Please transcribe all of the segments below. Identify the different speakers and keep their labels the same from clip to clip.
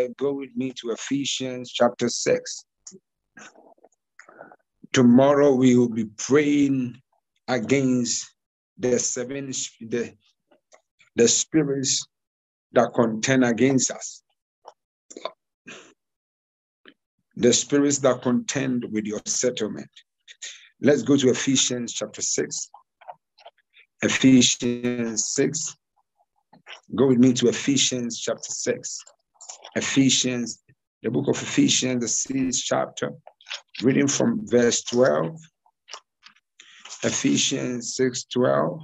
Speaker 1: there, go with me to Ephesians chapter 6. Tomorrow we will be praying against the seven the, the spirits that contend against us. The spirits that contend with your settlement. Let's go to Ephesians chapter 6. Ephesians 6. Go with me to Ephesians chapter 6. Ephesians, the book of Ephesians, the sixth chapter, reading from verse 12. Ephesians 6 12.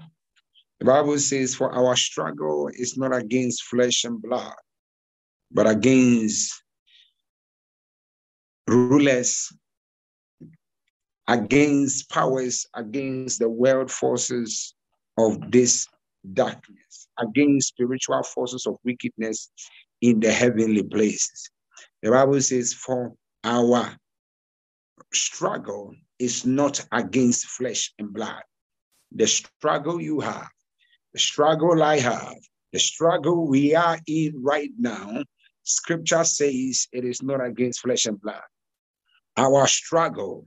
Speaker 1: The Bible says, For our struggle is not against flesh and blood, but against rulers, against powers, against the world forces of this darkness, against spiritual forces of wickedness in the heavenly places. The Bible says, For our struggle is not against flesh and blood. The struggle you have, the struggle I have, the struggle we are in right now, scripture says it is not against flesh and blood. Our struggle,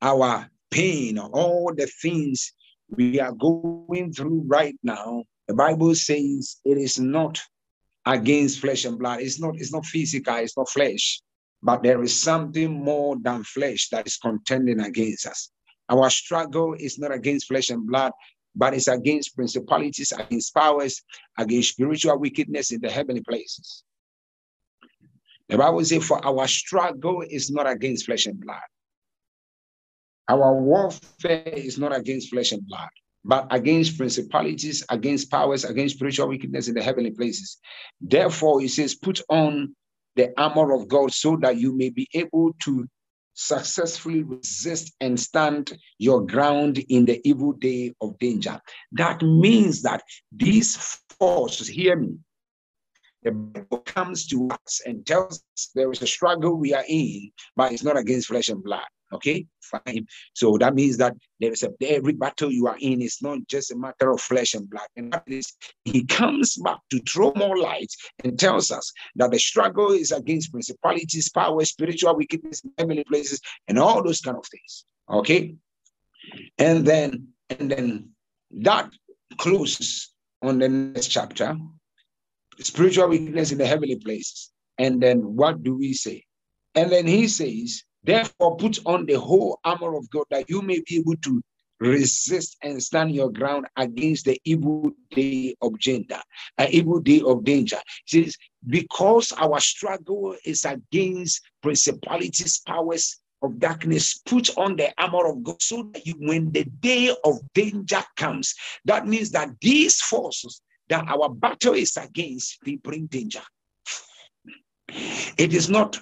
Speaker 1: our pain, all the things we are going through right now, the Bible says it is not against flesh and blood. It's not, it's not physical, it's not flesh, but there is something more than flesh that is contending against us. Our struggle is not against flesh and blood, but it's against principalities, against powers, against spiritual wickedness in the heavenly places. The Bible says, For our struggle is not against flesh and blood. Our warfare is not against flesh and blood, but against principalities, against powers, against spiritual wickedness in the heavenly places. Therefore, he says, Put on the armor of God so that you may be able to successfully resist and stand your ground in the evil day of danger. That means that these forces, hear me, the Bible comes to us and tells us there is a struggle we are in, but it's not against flesh and blood. Okay, fine. So that means that there is a every battle you are in is not just a matter of flesh and blood. And that is, he comes back to throw more light and tells us that the struggle is against principalities, power, spiritual wickedness heavenly places, and all those kind of things. Okay, and then and then that closes on the next chapter, spiritual wickedness in the heavenly places. And then what do we say? And then he says, Therefore, put on the whole armor of God that you may be able to resist and stand your ground against the evil day of gender, an evil day of danger. Says, because our struggle is against principalities, powers of darkness, put on the armor of God so that you, when the day of danger comes, that means that these forces that our battle is against, they bring danger. It is not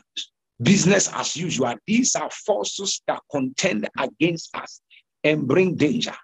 Speaker 1: business as usual. These are forces that contend against us and bring danger.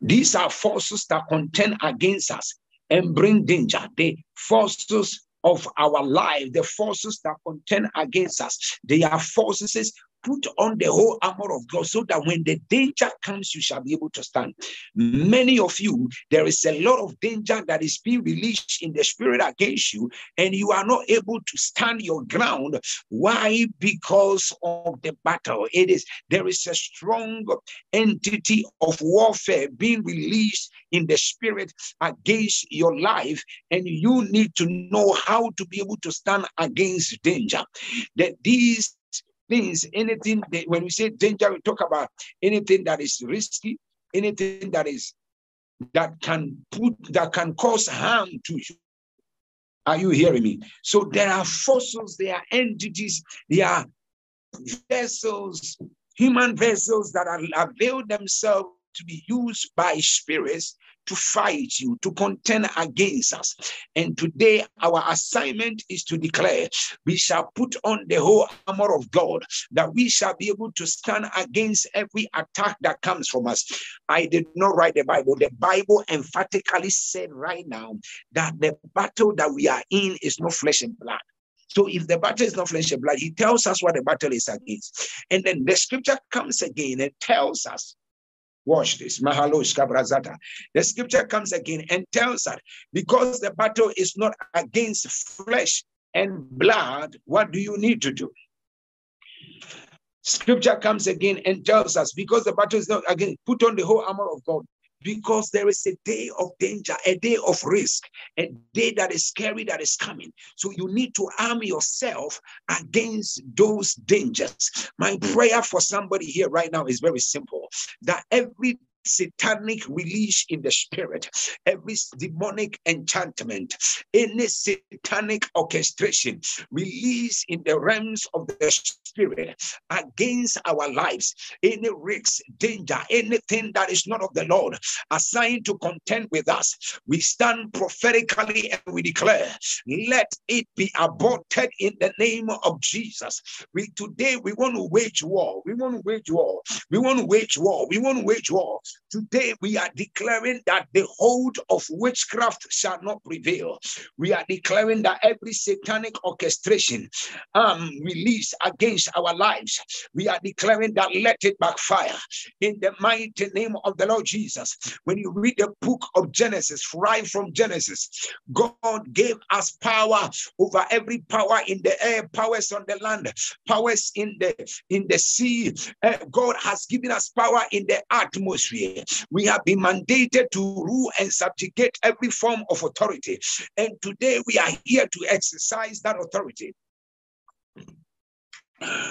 Speaker 1: These are forces that contend against us and bring danger. The forces of our life, the forces that contend against us, they are forces put on the whole armor of God so that when the danger comes, you shall be able to stand. Many of you, there is a lot of danger that is being released in the spirit against you, and you are not able to stand your ground. Why? Because of the battle. It is there is a strong entity of warfare being released in the spirit against your life, and you need to know how to be able to stand against danger. That these things, anything that, when we say danger, we talk about anything that is risky, anything that is that can put that can cause harm to you. Are you hearing me? So there are fossils, there are entities, there are vessels, human vessels that are avail themselves to be used by spirits to fight you, to contend against us. And today, our assignment is to declare we shall put on the whole armor of God, that we shall be able to stand against every attack that comes from us. I did not write the Bible. The Bible emphatically said right now that the battle that we are in is not flesh and blood. So if the battle is not flesh and blood, he tells us what the battle is against. And then the scripture comes again and tells us Watch this. Mahalosh Kabrazata. The scripture comes again and tells us because the battle is not against flesh and blood, what do you need to do? Scripture comes again and tells us because the battle is not again, put on the whole armor of God because there is a day of danger, a day of risk, a day that is scary that is coming. So you need to arm yourself against those dangers. My prayer for somebody here right now is very simple that every satanic release in the spirit, every demonic enchantment, any satanic orchestration release in the realms of the spirit against our lives, any risk, danger, anything that is not of the Lord assigned to contend with us, we stand prophetically and we declare, let it be aborted in the name of Jesus. We today we want to wage war. We want to wage war. We want to wage war. We want to wage war. Today we are declaring that the hold of witchcraft shall not prevail. We are declaring that every satanic orchestration um released against our lives, we are declaring that let it backfire in the mighty name of the Lord Jesus. When you read the book of Genesis, right from Genesis, God gave us power over every power in the air, powers on the land, powers in the in the sea. Uh, God has given us power in the atmosphere. We have been mandated to rule and subjugate every form of authority. And today we are here to exercise that authority.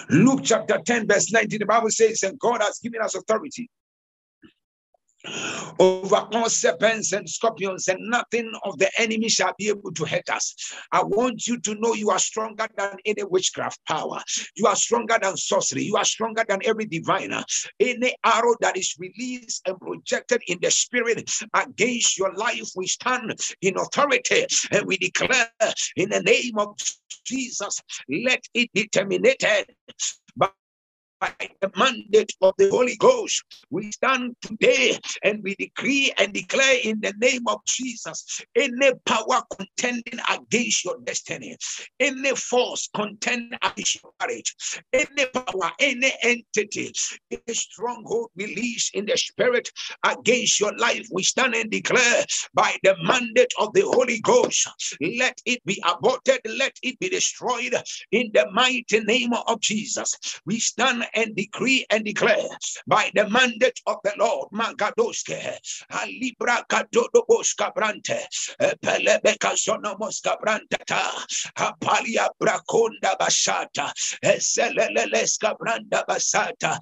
Speaker 1: Luke chapter 10, verse 19, the Bible says, and God has given us authority over all serpents and scorpions, and nothing of the enemy shall be able to hurt us. I want you to know you are stronger than any witchcraft power. You are stronger than sorcery. You are stronger than every diviner. Any arrow that is released and projected in the spirit against your life, we stand in authority and we declare in the name of Jesus, let it be terminated the mandate of the Holy Ghost. We stand today and we decree and declare in the name of Jesus any power contending against your destiny, any force contending against your courage, any power, any entity, any stronghold released in the spirit against your life. We stand and declare by the mandate of the Holy Ghost, let it be aborted, let it be destroyed in the mighty name of Jesus. We stand and decree and declare by the mandate of the Lord, Magadoske, Libra Kadodoboska Brante, Pelebeka Sonomoska Brantata, Apalia Braconda Basata, Seleleska Branda Basata,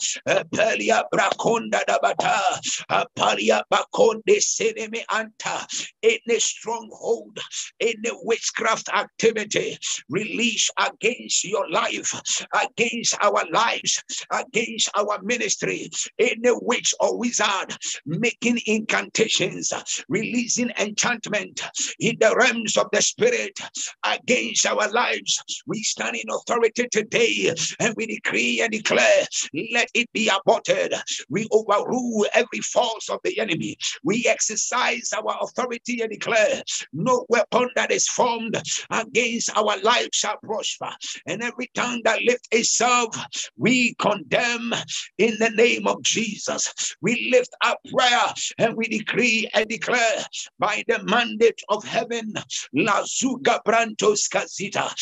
Speaker 1: Pelia Braconda Dabata, Apalia Baconde Seneme Anta, any stronghold, any witchcraft activity release against your life, against our lives, against our ministry, any witch or wizard making incantations, releasing enchantment in the realms of the spirit against our lives. We stand in authority today and we decree and declare, let it be aborted. We overrule every force of the enemy. We exercise our authority and declare, no weapon that is formed against our life shall prosper. And every tongue that lift itself, we condemn in the name of Jesus. We lift up prayer and we decree and declare by the mandate of heaven, La Zuga Brantos Casita,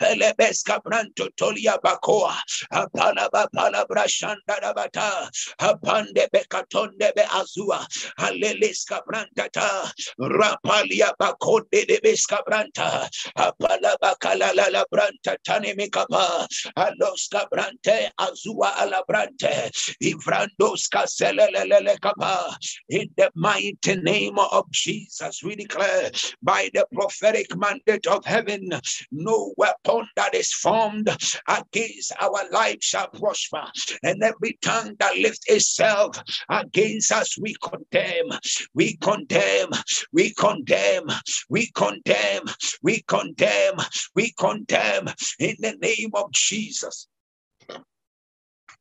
Speaker 1: Pelebeska Branto Tolia Bacoa, Apalaba Palabra Shandarabata, Apande Becatonde Be Azua, Aleleska Brantata, Rapalia Baconde de Besca Branta, Apalaba Kalala Branta Tanemekapa, Aloska Brante Azua. Zua alabrante, Ivrandos Caselele Kapa. In the mighty name of Jesus, we declare by the prophetic mandate of heaven, no weapon that is formed against our life shall prosper, and every tongue that lifts itself against us, we condemn, we condemn, we condemn, we condemn, we condemn, we condemn in the name of Jesus.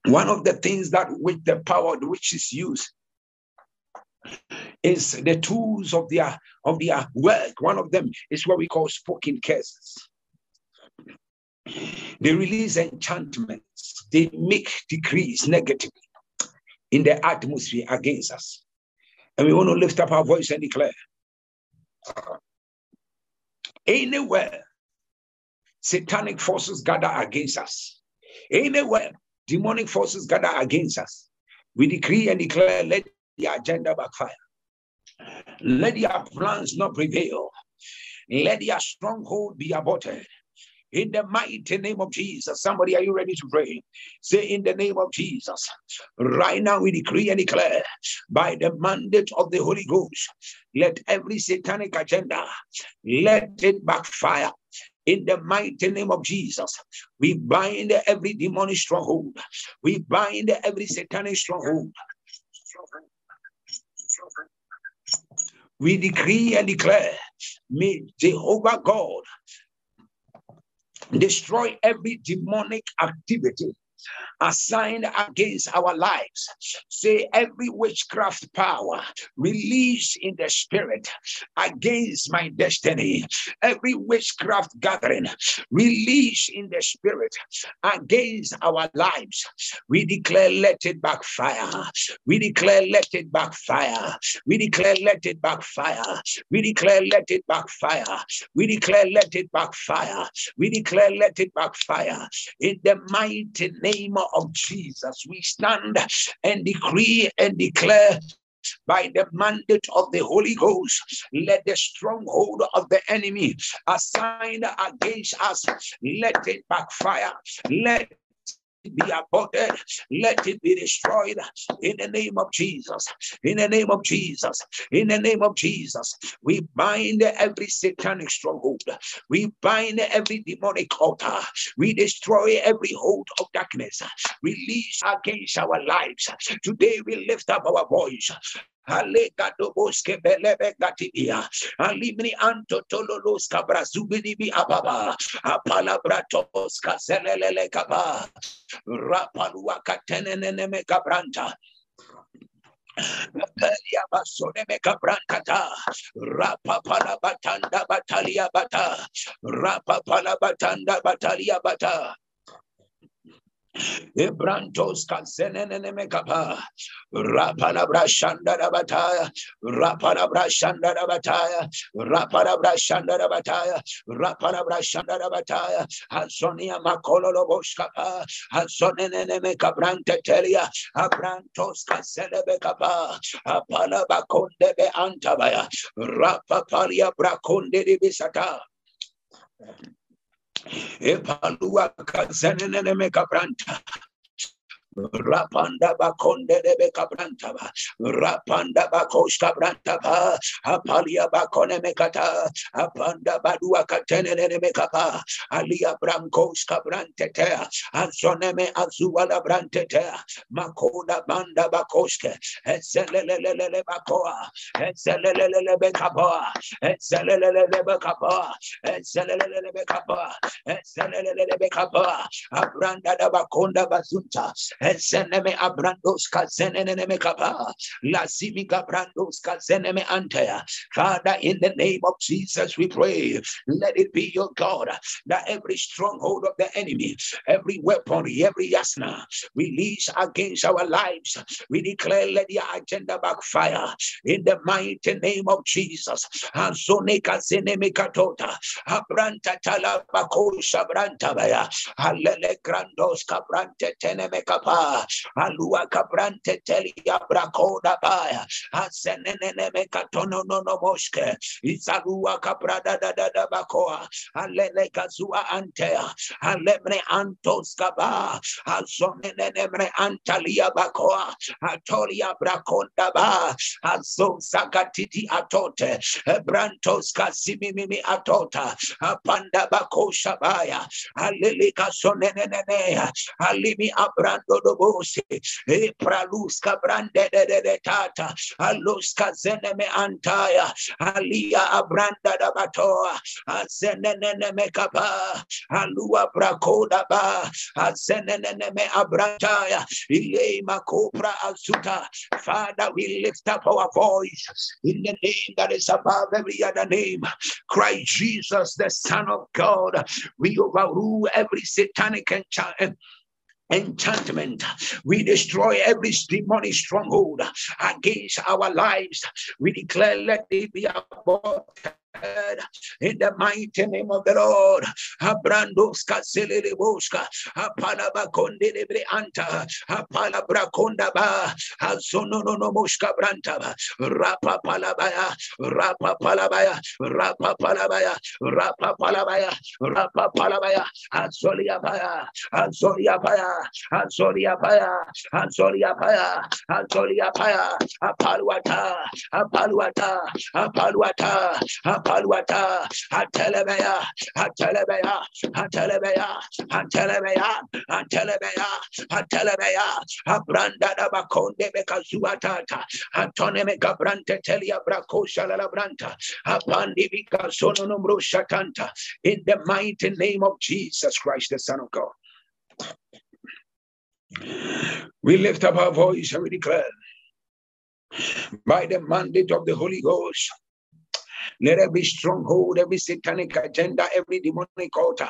Speaker 1: One of the things that with the power which is used is the tools of their of their work. One of them is what we call spoken curses. They release enchantments. They make decrees negatively. in the atmosphere against us. And we want to lift up our voice and declare anywhere satanic forces gather against us, anywhere demonic forces gather against us, we decree and declare let the agenda backfire. Let their plans not prevail. Let their stronghold be aborted. In the mighty name of Jesus. Somebody, are you ready to pray? Say, in the name of Jesus. Right now, we decree and declare by the mandate of the Holy Ghost, let every satanic agenda, let it backfire. In the mighty name of Jesus, we bind every demonic stronghold. We bind every satanic stronghold. We decree and declare, may Jehovah God destroy every demonic activity assigned against our lives. Say every witchcraft power released in the spirit against my destiny. Every witchcraft gathering released in the spirit against our lives. We declare, let it backfire. We declare, let it backfire. We declare, let it backfire. We declare, let it backfire. We declare, let it backfire. We declare, let it backfire. In the mighty name of Jesus, we stand and decree and declare by the mandate of the Holy Ghost, let the stronghold of the enemy assigned against us, let it backfire. Let be aborted. Let it be destroyed in the name of Jesus. In the name of Jesus. In the name of Jesus. We bind every satanic stronghold. We bind every demonic altar. We destroy every hold of darkness. Release against our lives. Today we lift up our voice Alega doboske belebe gatibia. Alimni anto tololos kabrazubini ababa. Apalabratos kazelele kaba. Rapalua katenene me kabranta. Belia basone me kabrantata. Rapa pala batanda batalia bata. Rapa pala batanda batalia bata. Ebrantos. Rapana brashanda rabataya. Rapana brashanda rabataya. Rapana brashanda rabataya. Rapana brashanda rabataya. Ansonia makolo loboskapa. Ansonene mekabrante telia. Abrantos kansene mekapa. Apala bakonde be antabaya. Rapapalia brakonde de bisata. Epalua kazanene mekabranta. Rapanda bakonde de bekabranta ba. Rapanda bakoshka branta ba. Apalia bakone mekata. Apanda badua katene ne mekapa. Alia brankoshka brante te. Azoneme azuala brante te. Makoda banda bakoshke. Ezelelelele bakoa. Ezelelelele bekapoa. Ezelelelele bekapoa. Ezelelelele bekapoa. Ezelelelele bekapoa. Abranda da bakonda bazunta. Ezeneme abrandos kazeneme kapa. Lazimi gabrandos kazeneme antea. Father, in the name of Jesus, we pray. Let it be your God that every stronghold of the enemy, every weapon, every yasna release against our lives, we declare let the agenda backfire in the mighty name of Jesus. Azoneka zeneme katota. Abranta talabako shabranta baya. Alele grandos kabrante teneme kapa alua cabrante telia bracoda baya asenene ah, me katono no moske izalua cabrada da da da bakoa alele kazua antea. Alemre antos kaba azonene mre antalia bakoa atolia braconda ba. Azo zakatiti atote. Brantos kasimimi atota. Apanda bakosha baya alele kasonene alimi abrando dobosi e praluska brande de de de tata. Aluska zeneme antaya. Alia abranda da batoa. Azenene me alua brakoda ba. Azenene me abrantaya ile makopra azuta. Father we lift up our voice in the name that is above every other name. Christ Jesus the son of God we overrule every satanic enchantment enchantment. We destroy every demonic stronghold against our lives. We declare, let it be aborted in the mighty name of the Lord. Abrandoska Seleboska, Apalaba Kondibre Anta, Apalabra Kondaba, Azonono Moska Branta, Rapa Palabaya, Rapa Palabaya, Rapa Palabaya, Rapa Palabaya, Rapa Palabaya, Azolia Paya, Azolia Paya, Azolia Paya, Azolia Paya, Azolia Paya, Apaluata, Apaluata, Apaluata, Apaluata, Paluata, Atelebea, Atelebea, Atelebea, Atelebea, Atelebea, Atelebea, Abranda da Baconde Becazuatata, Antone Megabrante Telia Bracosha la Branta, Apandi Vica Sono Nombro Shatanta, in the mighty name of Jesus Christ, the Son of God. We lift up our voice and we declare by the mandate of the Holy Ghost let every stronghold, every satanic agenda, every demonic altar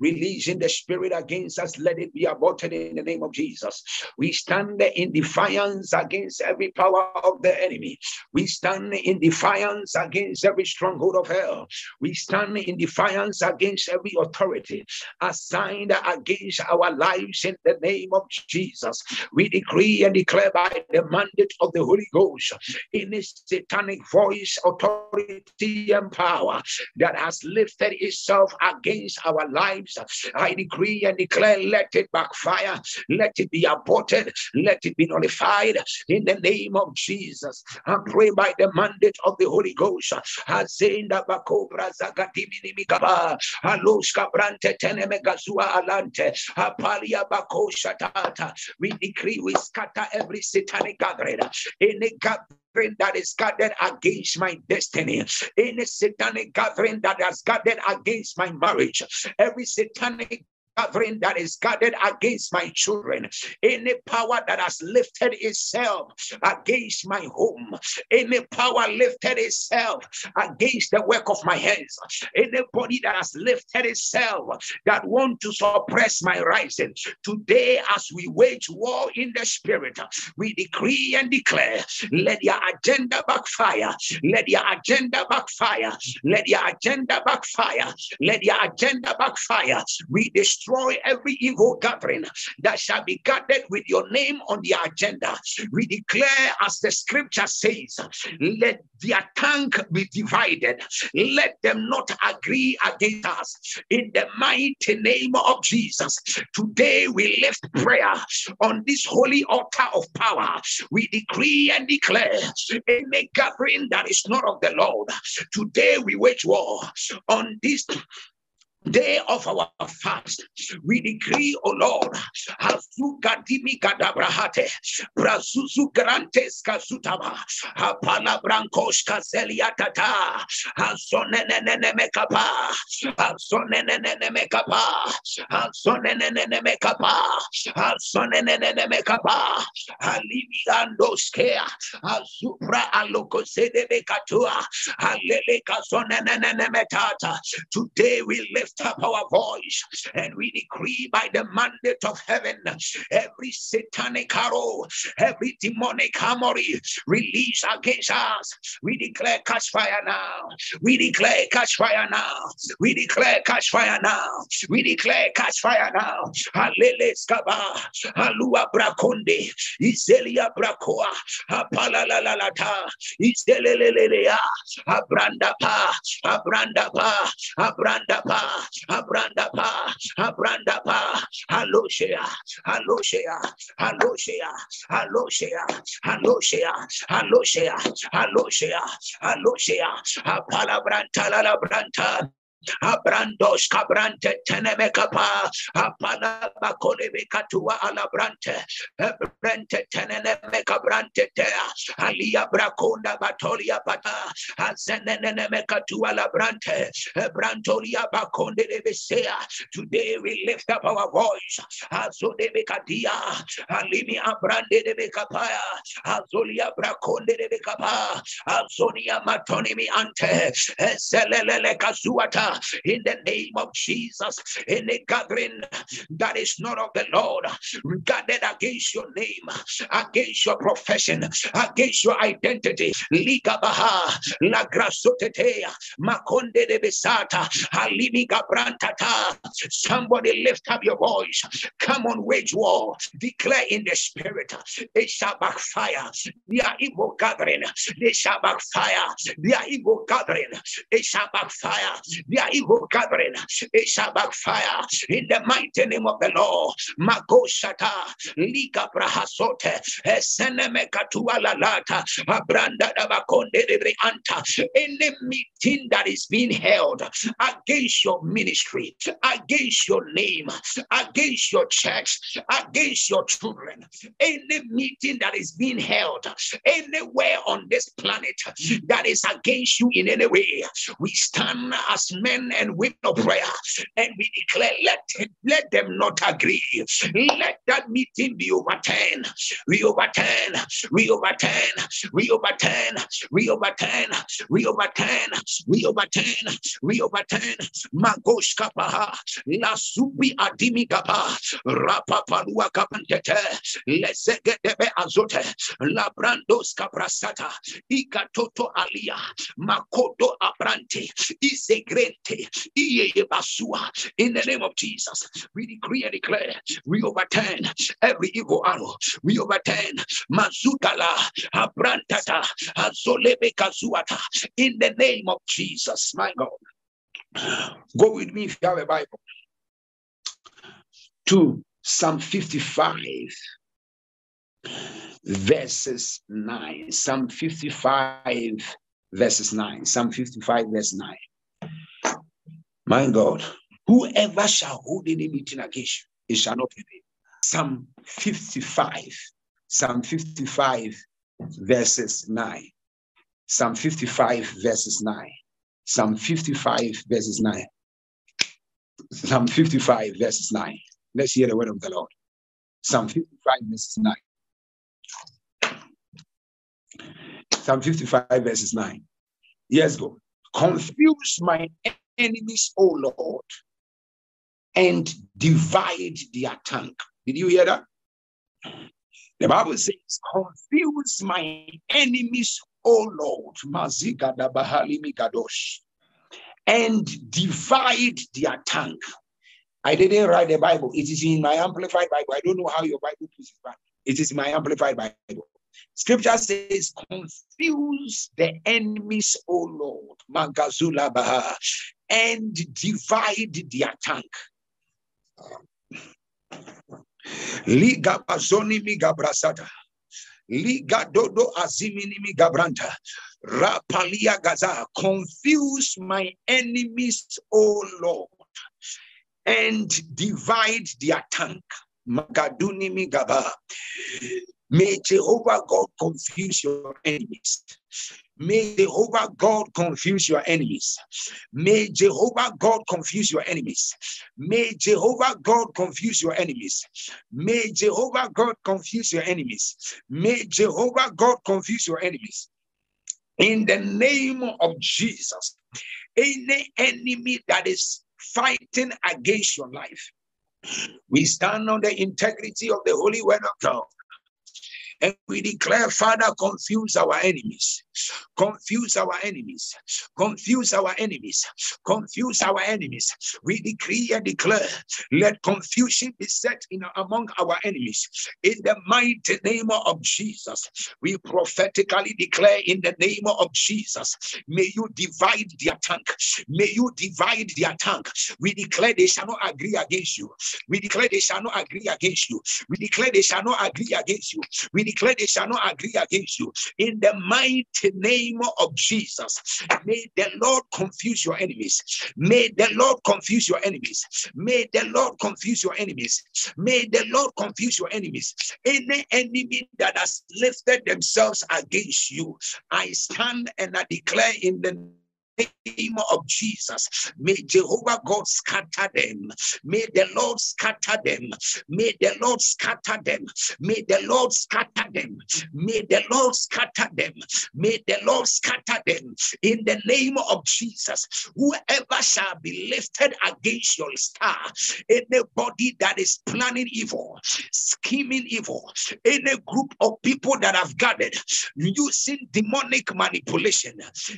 Speaker 1: releasing the spirit against us, let it be aborted in the name of Jesus. We stand in defiance against every power of the enemy. We stand in defiance against every stronghold of hell. We stand in defiance against every authority assigned against our lives in the name of Jesus. We decree and declare by the mandate of the Holy Ghost in this satanic voice, authority and power that has lifted itself against our lives. I decree and declare, let it backfire, let it be aborted, let it be nullified in the name of Jesus. I pray by the mandate of the Holy Ghost. Azenda bakobra zagadimini migaba, aloska brante tenemegazua alante, apalia bakosha tata. We decree, we scatter every satanic gathering, any gathering that is gathered against my destiny, any satanic gathering that has gathered against my marriage, every satanic gathering that is gathered against my children, any power that has lifted itself against my home, any power lifted itself against the work of my hands, anybody that has lifted itself that want to suppress my rising, today as we wage war in the spirit, we decree and declare, let your agenda backfire, let your agenda backfire, let your agenda backfire, let your agenda backfire. We destroy destroy every evil gathering that shall be gathered with your name on the agenda. We declare, as the scripture says, let their tongue be divided. Let them not agree against us. In the mighty name of Jesus, today we lift prayer on this holy altar of power. We decree and declare any gathering that is not of the Lord. Today we wage war on this day of our fast, we decree, O oh Lord, Hasukadimi Kadabrahate, Brasusu Grantes Kasutaba, Hapana Brancos Caseliatata, Hasonenenenekapa, Hasonenenenekapa, Hasonenenenekapa, Hasonenenenekapa, Halimi Andoskea, Hasupra Alocosede Becatua, Halele Kasonenenenekata. Today we lift lift up our voice and we decree by the mandate of heaven every satanic arrow, every demonic armory released against us. We declare catch fire now. We declare catch fire now. We declare catch fire now. We declare catch fire now. Halele skaba, halua brakonde, izelia brakoa, apala la la la ta, izelelelelea, abranda pa, abranda pa, abranda pa, Abranda pa, Abranda pa, Aloshea, Aloshea, Aloshea, Aloshea, Aloshea, Aloshea, Aloshea, Aloshea, Apalabranta la branta. Abrandos cabrante teneme capa, apana bacole becatua alabrante, brante teneme cabrante tea, alia braconda batolia pata, azenene mecatua labrante, brantolia baconde de besea. Today we lift up our voice, azo de becadia, alimi abrande de becapaya, azolia braconde de becapa, azonia matonimi ante, eselele casuata. In the name of Jesus. Any gathering that is not of the Lord, regarded against your name, against your profession, against your identity. Baha, La de Besata. Somebody lift up your voice. Come on, wage war. Declare in the spirit. It shall backfire. Their evil gathering. They shall backfire. Their evil gathering. It shall backfire. Their evil gathering. It backfire. In the mighty name of the Lord. Makoshata. Liga Brahasote. Eseneme Katuala Lata. Abranda Dabakonde Anta. Any meeting that is being held against your ministry, against your name, against your church, against your children, any meeting that is being held anywhere on this planet that is against you in any way, we stand as men and women of prayer and we declare, let, let them not agree. Let that meeting be overturned. We overturn, we overturn, we overturn, we overturn, we overturn, we overturn, we overturn. Magosh kapaha, la subi adimi rapa palua kapantete, lezegedebe azote, la brandos kaprasata, ikatoto alia, isegrente, iye basua. In the name of Jesus, we decree and declare, we overturn every evil arrow, we overturn mazukala, abrantata, azolebe kazuata. In the name of Jesus, my God. Go with me if you have a Bible to Psalm 55, verses 9. Psalm 55, verses 9. Psalm 55, verse 9. My God, whoever shall hold any meeting against you, it shall not prevail. Psalm 55, Psalm 55, verses 9. Psalm 55, verses 9. Psalm 55, verses 9. Psalm 55, verses 9. Let's hear the word of the Lord. Psalm 55, verses 9. Psalm 55, verses 9. Yes, go. Confuse my enemies, O Lord, and divide their tongue. Did you hear that? The Bible says, confuse my enemies, O Lord, and divide their tongue. I didn't write the Bible. It is in my amplified Bible. I don't know how your Bible puts it, but it is my amplified Bible. Scripture says, confuse the enemies, O Lord, Magazula Baha, and divide their tongue. Liga bazoni mi gabrasata. Liga dodo azimini mi gabranta. Rapalia gaza. Confuse my enemies, O Lord, and divide their tongue. Magaduni mi gaba. May Jehovah God confuse your enemies. May Jehovah God confuse your enemies. May Jehovah God confuse your enemies. May Jehovah God confuse your enemies. May Jehovah God confuse your enemies. May Jehovah God confuse your enemies. In the name of Jesus, any enemy that is fighting against your life, we stand on the integrity of the holy word of God. And we declare, Father, confuse our enemies, confuse our enemies, confuse our enemies, confuse our enemies. We decree and declare, let confusion be set in among our enemies. In the mighty name of Jesus, we prophetically declare in the name of Jesus, may you divide their tongue, may you divide their tongue. We declare they shall not agree against you. We declare they shall not agree against you. We declare they shall not agree against you. We declare they shall not agree against you. In the mighty name of Jesus, may the Lord confuse your enemies. May the Lord confuse your enemies. May the Lord confuse your enemies. May the Lord confuse your enemies. Any enemy that has lifted themselves against you, I stand and I declare in the name of Jesus. May Jehovah God scatter them. May the Lord scatter them. May the Lord scatter them. May the Lord scatter them. May the Lord scatter them. May the Lord scatter them. In the name of Jesus, whoever shall be lifted against your star, anybody that is planning evil, scheming evil, any group of people that have gathered using demonic manipulation,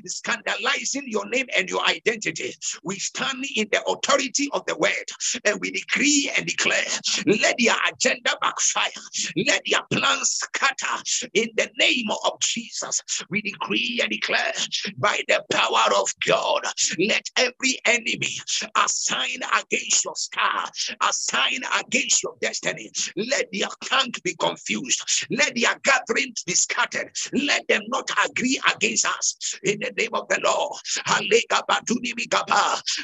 Speaker 1: scandalizing your name and your identity, we stand in the authority of the word and we decree and declare let their agenda backfire, let their plans scatter in the name of Jesus. We decree and declare by the power of God, let every enemy assign against your star, assign against your destiny, let their camp be confused, let their gathering be scattered, let them not agree against us. In the name of the Lord.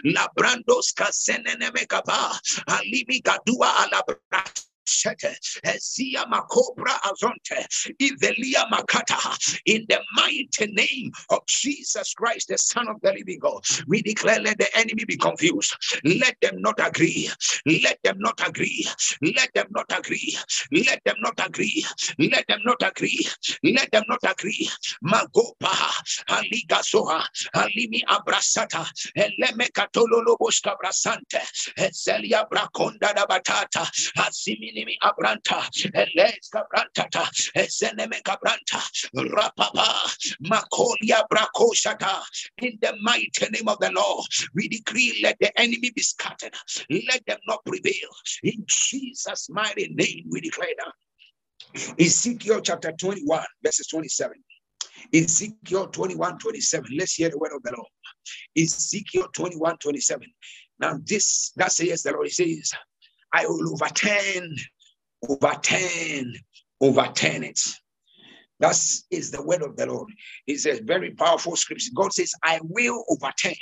Speaker 1: Labrandos kasenene kapa, alimi gadua alabra In the mighty name of Jesus Christ, the Son of the Living God. We declare, let the enemy be confused. Let them not agree. Let them not agree. Let them not agree. Let them not agree. Let them not agree. Let them not agree. Magopa, Aliga Soha, Alimi Abrasata, Eleme Katololo Boska Brasante, Ezelia Braconda da Batata, Azimi Nimi Abranta, Eleska Brantata, Ezeneme Cabranta, Rapapa, Makolia Brakoshata. In the mighty name of the Lord, we decree let the enemy be scattered, let them not prevail. In Jesus' mighty name, we declare that. Ezekiel chapter 21, verses 27. Ezekiel 21, 27. Let's hear the word of the Lord. Ezekiel 21, 27. Now, this that says the Lord says, I will overturn, overturn, overturn it. That is the word of the Lord. It's a very powerful scripture. God says, I will overturn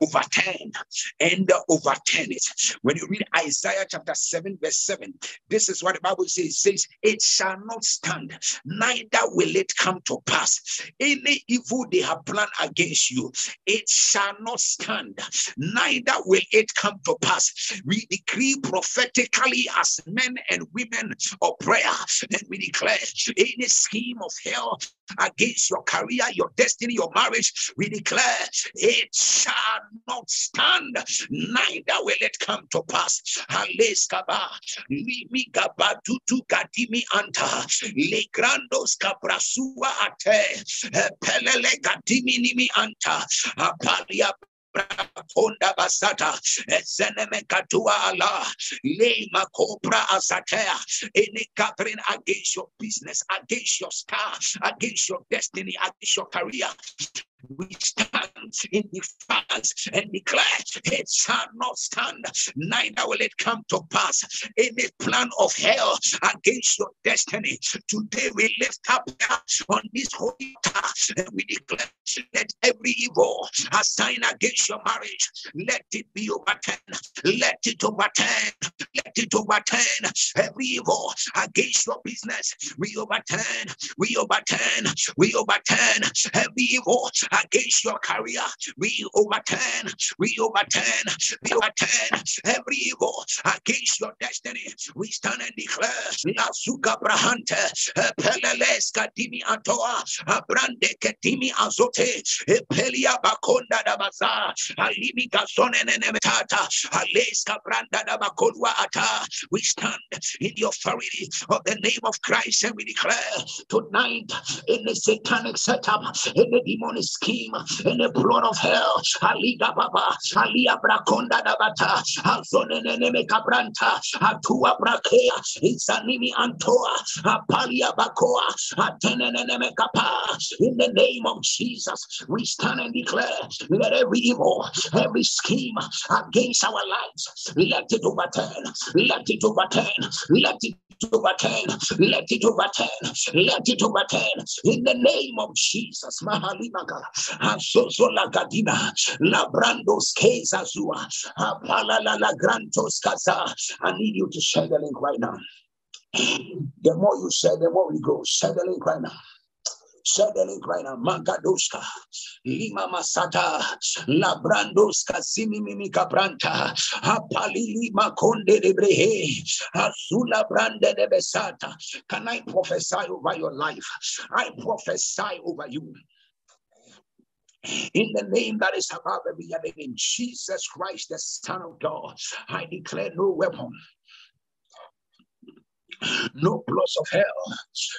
Speaker 1: overturn and overturn it. When you read Isaiah chapter 7, verse 7, this is what the Bible says, it says, It shall not stand, neither will it come to pass. Any evil they have planned against you, it shall not stand, neither will it come to pass. We decree prophetically as men and women of prayer, and we declare any scheme of hell against your career, your destiny, your marriage, we declare it shall not stand, neither will it come to pass. Legrandos ate, eh, pelele anta, Konda basata eseneme katua ala lema cobra asatea. Any gathering against your business against your star against your destiny against your career we stand in defiance and declare it shall not stand, neither will it come to pass. Any plan of hell against your destiny, today we lift up on this holy task and we declare let every evil assigned against your marriage, let it be overturned, let it overturn, let it overturn every evil against your business. We overturn, we overturn, we overturn every evil against your career. We overturn, we overturn, we overturn every evil against your destiny. We stand and declare La Suga Brahante, Peleleska Dimi Antoa, Abrande Ketimi Azote, Pelia Bakonda Dabaza, Alimi Gasone Nemetata, Aleska Branda Dabakolwa Ata. We stand in the authority of the name of Christ and we declare tonight in the satanic setup, in the demonic scheme, in the blood of hell. Aliga Baba, Alia Braconda Dabata, Azonene Cabranta, Atua Brakea, Isanimi Antoa, Apalia Bacoa, Atenene Kapa. In the name of Jesus, we stand and declare let every evil, every scheme against our lives, let it overturn, let it overturn, let it overturn, let it overturn, let it overturn in the name of Jesus. Mahalimaka, Ah, Azozola Gadina, Labrandos Kezazua, Apalala ah, Grantos Kaza. I need you to share the link right now. The more you share, the more we go. Share the link right now. Suddenly right now, Magadoska, Lima Masata, Labrandoska, Simimi Cabranta, Apalili Maconde de Brehe, Azula Brande de Besata. Can I prophesy over your life? I prophesy over you in the name that is above every other name, Jesus Christ, the Son of God. I declare no weapon no plots of hell,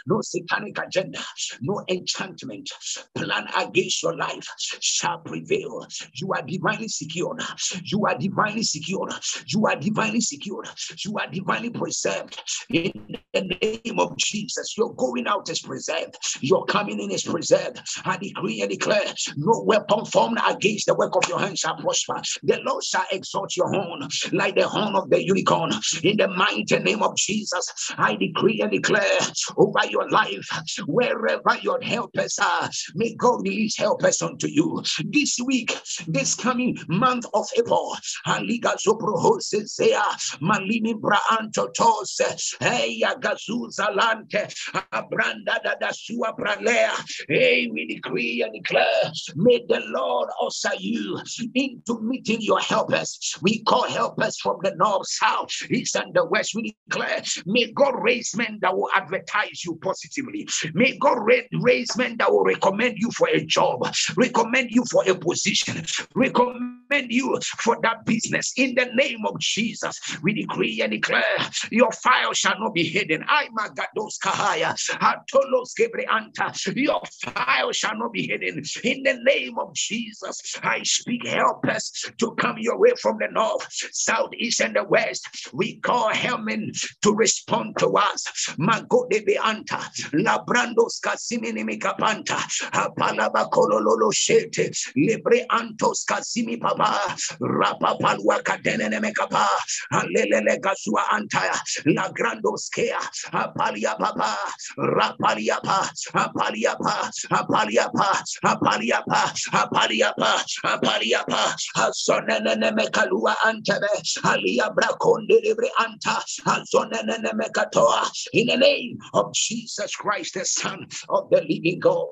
Speaker 1: no satanic agenda, no enchantment plan against your life shall prevail. You are divinely secured. You are divinely secured. You are divinely secured. You are divinely preserved. In the name of Jesus, your going out is preserved. Your coming in is preserved. I decree and declare no weapon formed against the work of your hands shall prosper. The Lord shall exalt your horn like the horn of the unicorn. In the mighty name of Jesus, I decree and declare over your life, wherever your helpers are, may God release helpers unto you. This week, this coming month of April, Aliga Zoprohosea, Malimi Braanto Tose, Heya Gazuza Lante, Abranda da Sua Pralea. Hey, we decree and declare, may the Lord usher you into meeting your helpers. We call helpers from the north, south, east, and the west. We declare, may God raise men that will advertise you positively. May God raise men that will recommend you for a job, recommend you for a position, recommend you for that business. In the name of Jesus, we decree and declare your file shall not be hidden. I magados kahaya, atolos gebreanta. Your file shall not be hidden. In the name of Jesus, I speak help us to come your way from the north, south, east, and the west. We call Helmen to respond to us. Magode beanta, labrandos casimini mikapanta, apalaba kololo shete, libre antos casimi papa, rapa palua cadenene mekapa, alelele gasua antaya, la grandos kea, apalia papa, rapalia pa, apalia pa, apalia pa, apalia pa, apalia pa, apalia pa, asonene mekalua antebe, alia brakonde libre anta, asonene mekatoa, in the name of Jesus Christ, the Son of the living God.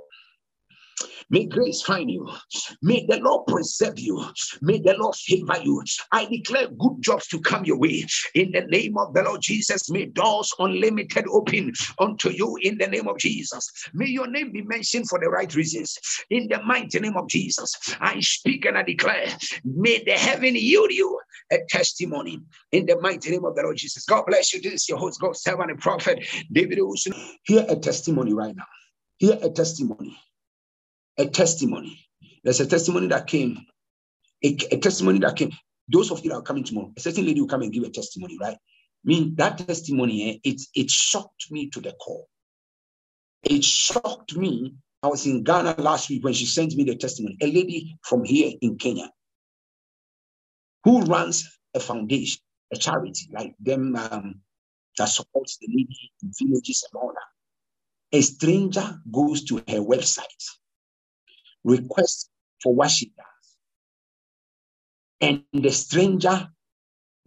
Speaker 1: May grace find you. May the Lord preserve you. May the Lord favor you. I declare good jobs to come your way. In the name of the Lord Jesus, may doors unlimited open unto you in the name of Jesus. May your name be mentioned for the right reasons. In the mighty name of Jesus, I speak and I declare, may the heaven yield you a testimony in the mighty name of the Lord Jesus. God bless you. This is your host, God, servant, and prophet David Wilson. Hear a testimony right now. Hear a testimony a testimony. There's a testimony that came, a, a, testimony that came. Those of you that are coming tomorrow, a certain lady will come and give a testimony, right? I mean, that testimony, eh, it, it shocked me to the core. It shocked me. I was in Ghana last week when she sent me the testimony. A lady from here in Kenya who runs a foundation, a charity like them um, that supports the needy in villages and all that. A stranger goes to her website request for what she does. And the stranger,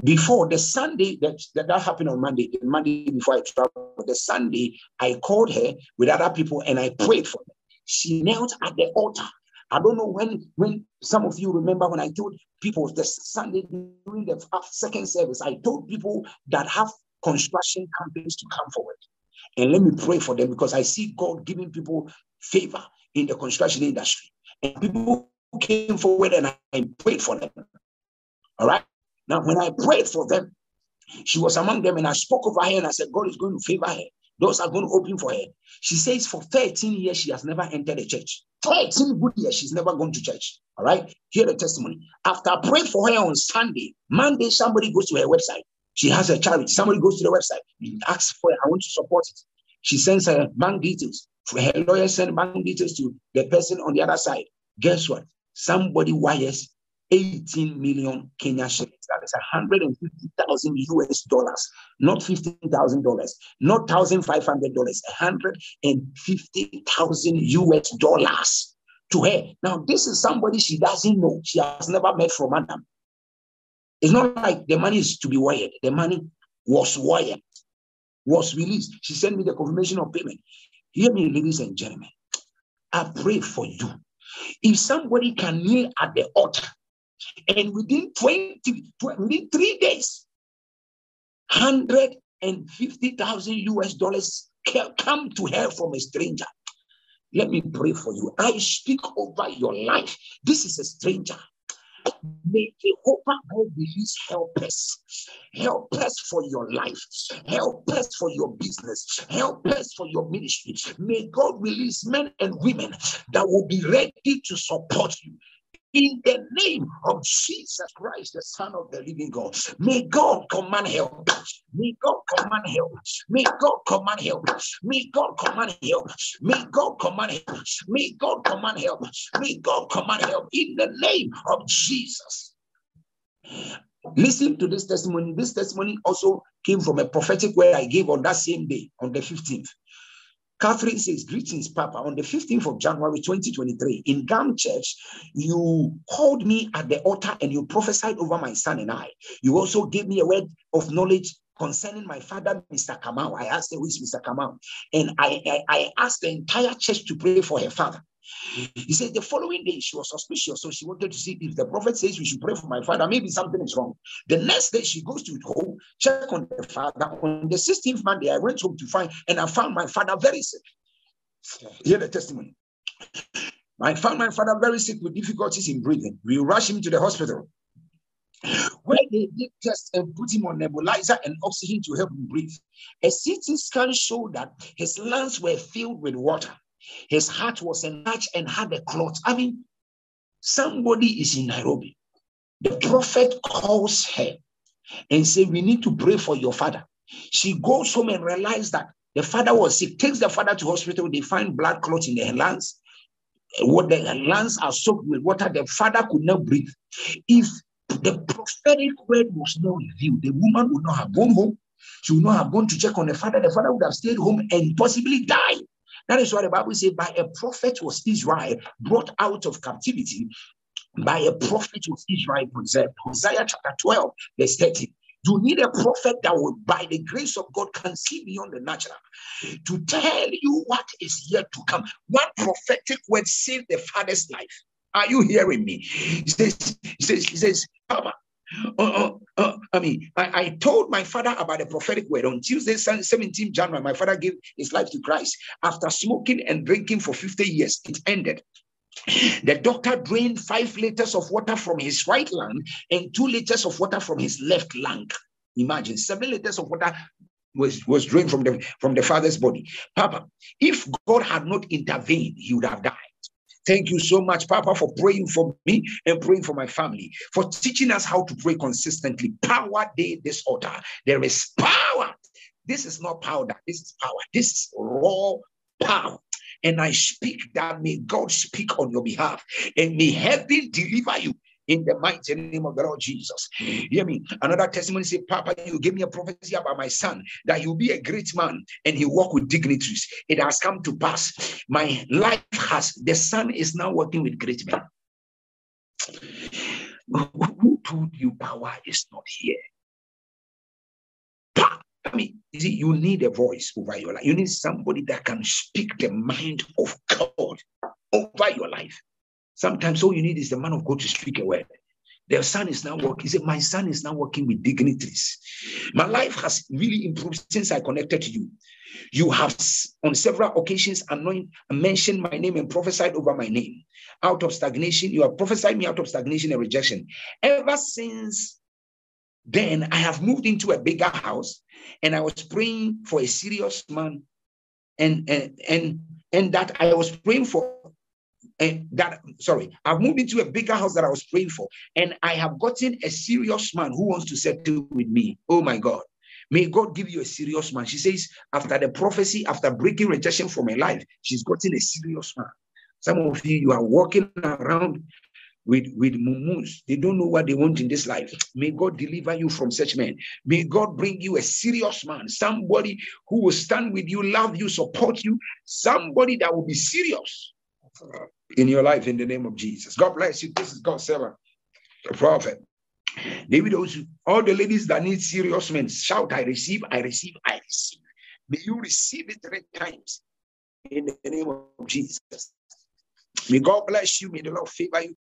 Speaker 1: before the Sunday that, that, that happened on Monday, the Monday before I traveled, the Sunday, I called her with other people and I prayed for them. She knelt at the altar. I don't know when when some of you remember when I told people the Sunday during the second service, I told people that have construction companies to come forward. And let me pray for them because I see God giving people favor in the construction industry. And people came forward and I prayed for them. All right. Now, when I prayed for them, she was among them and I spoke over her and I said, God is going to favor her. Doors are going to open for her. She says for 13 years, she has never entered a church. 13 good years, she's never gone to church. All right. Hear the testimony. After I prayed for her on Sunday, Monday, somebody goes to her website. She has a charity. Somebody goes to the website, asks for her, I want to support it. She sends her bank details. Her lawyer send bank details to the person on the other side. Guess what? Somebody wires 18 million Kenya shillings. That is 150,000 US dollars, not $15,000, not $1,500, 150,000 US dollars to her. Now, this is somebody she doesn't know. She has never met from Adam. It's not like the money is to be wired. The money was wired, was released. She sent me the confirmation of payment. Hear me, ladies and gentlemen. I pray for you. If somebody can kneel at the altar and within 20, within three days, 150,000 US dollars come to her from a stranger. Let me pray for you. I speak over your life. This is a stranger. May Jehovah God release helpers, helpers for your life, helpers for your business, helpers for your ministry. May God release men and women that will be ready to support you in the name of Jesus Christ, the Son of the living God. May God command help. May God command help. May God command help. May God command help. May God command help. May God command help. May God command help in the name of Jesus. Listen to this testimony. This testimony also came from a prophetic word I gave on that same day, on the 15th. Catherine says, Greetings, Papa. On the 15th of January 2023, in GAM Church, you called me at the altar and you prophesied over my son and I. You also gave me a word of knowledge concerning my father, Mr. Kamau. I asked, Who is Mr. Kamau? And I, I, I asked the entire church to pray for her father. He said the following day she was suspicious, so she wanted to see if the prophet says we should pray for my father, maybe something is wrong. The next day she goes to home, check on the father. On the 16th Monday, I went home to find, and I found my father very sick. Hear the testimony. I found my father very sick with difficulties in breathing. We rushed him to the hospital where they did test and put him on nebulizer and oxygen to help him breathe. A CT scan showed that his lungs were filled with water. His heart was enlarged and had a clot. I mean, somebody is in Nairobi. The prophet calls her and say, "We need to pray for your father." She goes home and realizes that the father was sick. Takes the father to hospital. They find blood clots in the lungs. What the lungs are soaked with water. The father could not breathe. If the prophetic word was not revealed, the woman would not have gone home. She would not have gone to check on the father. The father would have stayed home and possibly died. That is why the Bible says, by a prophet was Israel brought out of captivity. By a prophet was Israel preserved. Hosea chapter 12, verse 13. You need a prophet that will, by the grace of God, can see beyond the natural to tell you what is yet to come. One prophetic word saved the father's life. Are you hearing me? He says, he says, he says, Papa, uh, uh, I mean, I, I, told my father about the prophetic word on Tuesday, 17 January. My father gave his life to Christ after smoking and drinking for 50 years. It ended. The doctor drained five liters of water from his right lung and two liters of water from his left lung. Imagine seven liters of water was, was drained from the from the father's body. Papa, if God had not intervened, he would have died. Thank you so much, Papa, for praying for me and praying for my family, for teaching us how to pray consistently. Power day this order. There is power. This is not powder. This is power. This is raw power. And I speak that may God speak on your behalf and may heaven deliver you in the mighty name of the Lord Jesus. Hear me. Another testimony say, Papa, you gave me a prophecy about my son that he'll be a great man and he walk with dignitaries. It has come to pass. My life has, the son is now working with great men. Who told you power is not here? I mean, you see, you need a voice over your life. You need somebody that can speak the mind of God over your life. Sometimes all you need is the man of God to speak a word. Their son is now working. He said, My son is now working with dignitaries. My life has really improved since I connected to you. You have on several occasions anointed, mentioned my name and prophesied over my name. Out of stagnation, you have prophesied me out of stagnation and rejection. Ever since then, I have moved into a bigger house and I was praying for a serious man. And and and, and that I was praying for and that sorry, I've moved into a bigger house that I was praying for, and I have gotten a serious man who wants to settle with me. Oh my God. May God give you a serious man. She says, after the prophecy, after breaking rejection from her life, she's gotten a serious man. Some of you, you are walking around with, with mumus. They don't know what they want in this life. May God deliver you from such men. May God bring you a serious man, somebody who will stand with you, love you, support you, somebody that will be serious in your life in the name of Jesus. God bless you. This is God's servant, the prophet. David also, all the ladies that need serious men, shout, I receive, I receive, I receive. May you receive it three times in the name of Jesus. May God bless you. May the Lord favor you.